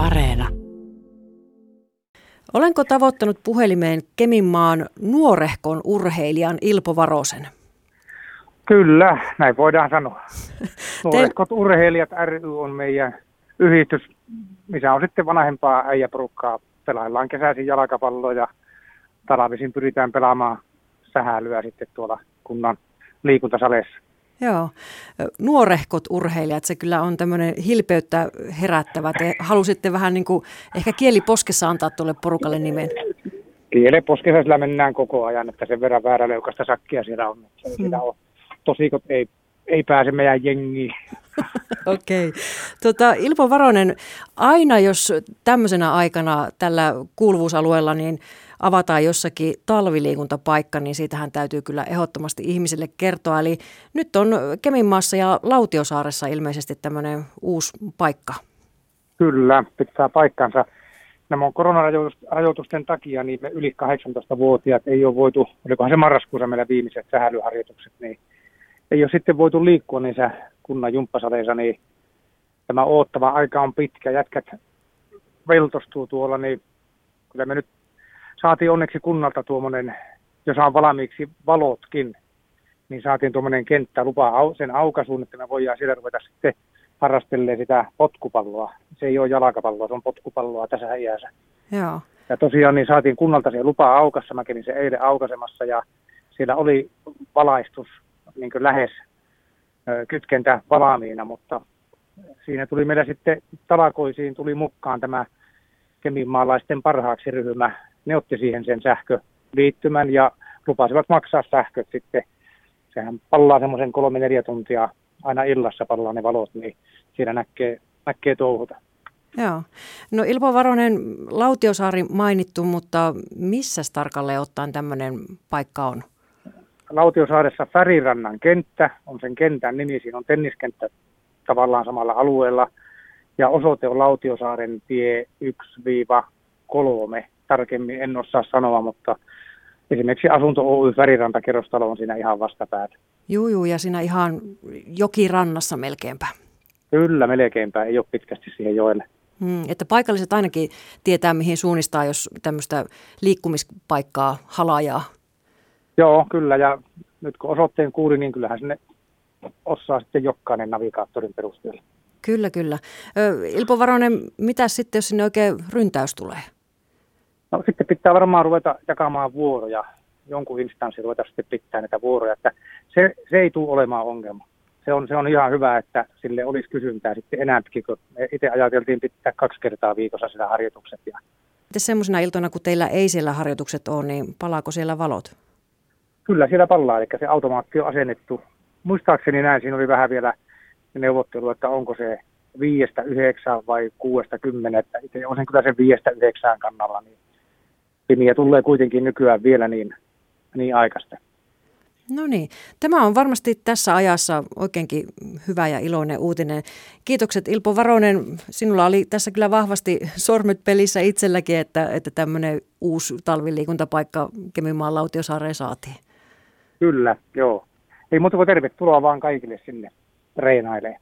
Areena. Olenko tavoittanut puhelimeen Keminmaan nuorehkon urheilijan Ilpo Varosen? Kyllä, näin voidaan sanoa. Nuorehkot urheilijat ry on meidän yhdistys, missä on sitten vanhempaa äijäporukkaa. Pelaillaan kesäisin jalkapalloa ja talvisin pyritään pelaamaan sähälyä sitten tuolla kunnan liikuntasaleissa. Joo. Nuorehkot urheilijat, se kyllä on tämmöinen hilpeyttä herättävä. Te halusitte vähän niin kuin ehkä kieliposkessa antaa tuolle porukalle nimen. Kieliposkessa sillä mennään koko ajan, että sen verran vääräleukasta sakkia siellä on. Hmm. Siellä on tosikot ei, ei pääse meidän jengiin. Okei. Tota, Ilpo Varonen, aina jos tämmöisenä aikana tällä kuuluvuusalueella, niin avataan jossakin talviliikuntapaikka, niin siitähän täytyy kyllä ehdottomasti ihmisille kertoa. Eli nyt on Keminmaassa ja Lautiosaaressa ilmeisesti tämmöinen uusi paikka. Kyllä, pitää paikkansa. Nämä on koronarajoitusten takia, niin me yli 18-vuotiaat ei ole voitu, olikohan se marraskuussa meillä viimeiset sähälyharjoitukset, niin ei ole sitten voitu liikkua niissä kunnan jumppasaleissa, niin tämä oottava aika on pitkä. Jätkät veltostuu tuolla, niin kyllä me nyt saatiin onneksi kunnalta tuommoinen, jos on valmiiksi valotkin, niin saatiin tuommoinen kenttä lupa sen aukaisuun, että me voidaan siellä ruveta sitten harrastelee sitä potkupalloa. Se ei ole jalkapalloa, se on potkupalloa tässä iässä. Joo. Ja tosiaan niin saatiin kunnalta se lupa aukassa, mä kävin se eilen aukaisemassa ja siellä oli valaistus niin lähes kytkentä valmiina, mutta siinä tuli meillä sitten talakoisiin, tuli mukaan tämä keminmaalaisten parhaaksi ryhmä, ne otti siihen sen sähköliittymän ja lupasivat maksaa sähköt sitten. Sehän pallaa semmoisen kolme neljä tuntia aina illassa pallaa ne valot, niin siinä näkee, näkee touhuta. Joo. No Ilpo Varonen, Lautiosaari mainittu, mutta missä tarkalleen ottaen tämmöinen paikka on? Lautiosaaressa Färirannan kenttä on sen kentän nimi. Siinä on tenniskenttä tavallaan samalla alueella. Ja osoite on Lautiosaaren tie 1-3 tarkemmin en osaa sanoa, mutta esimerkiksi Asunto Oy Väriranta-kerrostalo on siinä ihan vastapäätä. Juu, juu, ja siinä ihan jokirannassa melkeinpä. Kyllä, melkeinpä, ei ole pitkästi siihen joelle. Hmm, että paikalliset ainakin tietää, mihin suunnistaa, jos tämmöistä liikkumispaikkaa halajaa. Joo, kyllä, ja nyt kun osoitteen kuuli, niin kyllähän sinne osaa sitten jokainen navigaattorin perusteella. Kyllä, kyllä. Ilpo Varonen, mitä sitten, jos sinne oikein ryntäys tulee? No sitten pitää varmaan ruveta jakamaan vuoroja, jonkun instanssin ruveta sitten pitää näitä vuoroja, että se, se ei tule olemaan ongelma. Se on, se on ihan hyvä, että sille olisi kysyntää sitten enääkin, kun me itse ajateltiin pitää kaksi kertaa viikossa sitä harjoitukset. Ja... Miten semmoisena iltana, kun teillä ei siellä harjoitukset ole, niin palaako siellä valot? Kyllä siellä palaa, eli se automaatti on asennettu. Muistaakseni näin, siinä oli vähän vielä neuvottelu, että onko se viiestä yhdeksään vai kuudesta kymmenettä. Itse olisin kyllä sen viiestä yhdeksään kannalla, niin pimiä tulee kuitenkin nykyään vielä niin, niin aikaista. No niin, tämä on varmasti tässä ajassa oikeinkin hyvä ja iloinen uutinen. Kiitokset Ilpo Varonen, sinulla oli tässä kyllä vahvasti sormet pelissä itselläkin, että, että tämmöinen uusi talviliikuntapaikka Kemimaan Lautiosaareen saatiin. Kyllä, joo. Ei muuta kuin tervetuloa vaan kaikille sinne treenailemaan.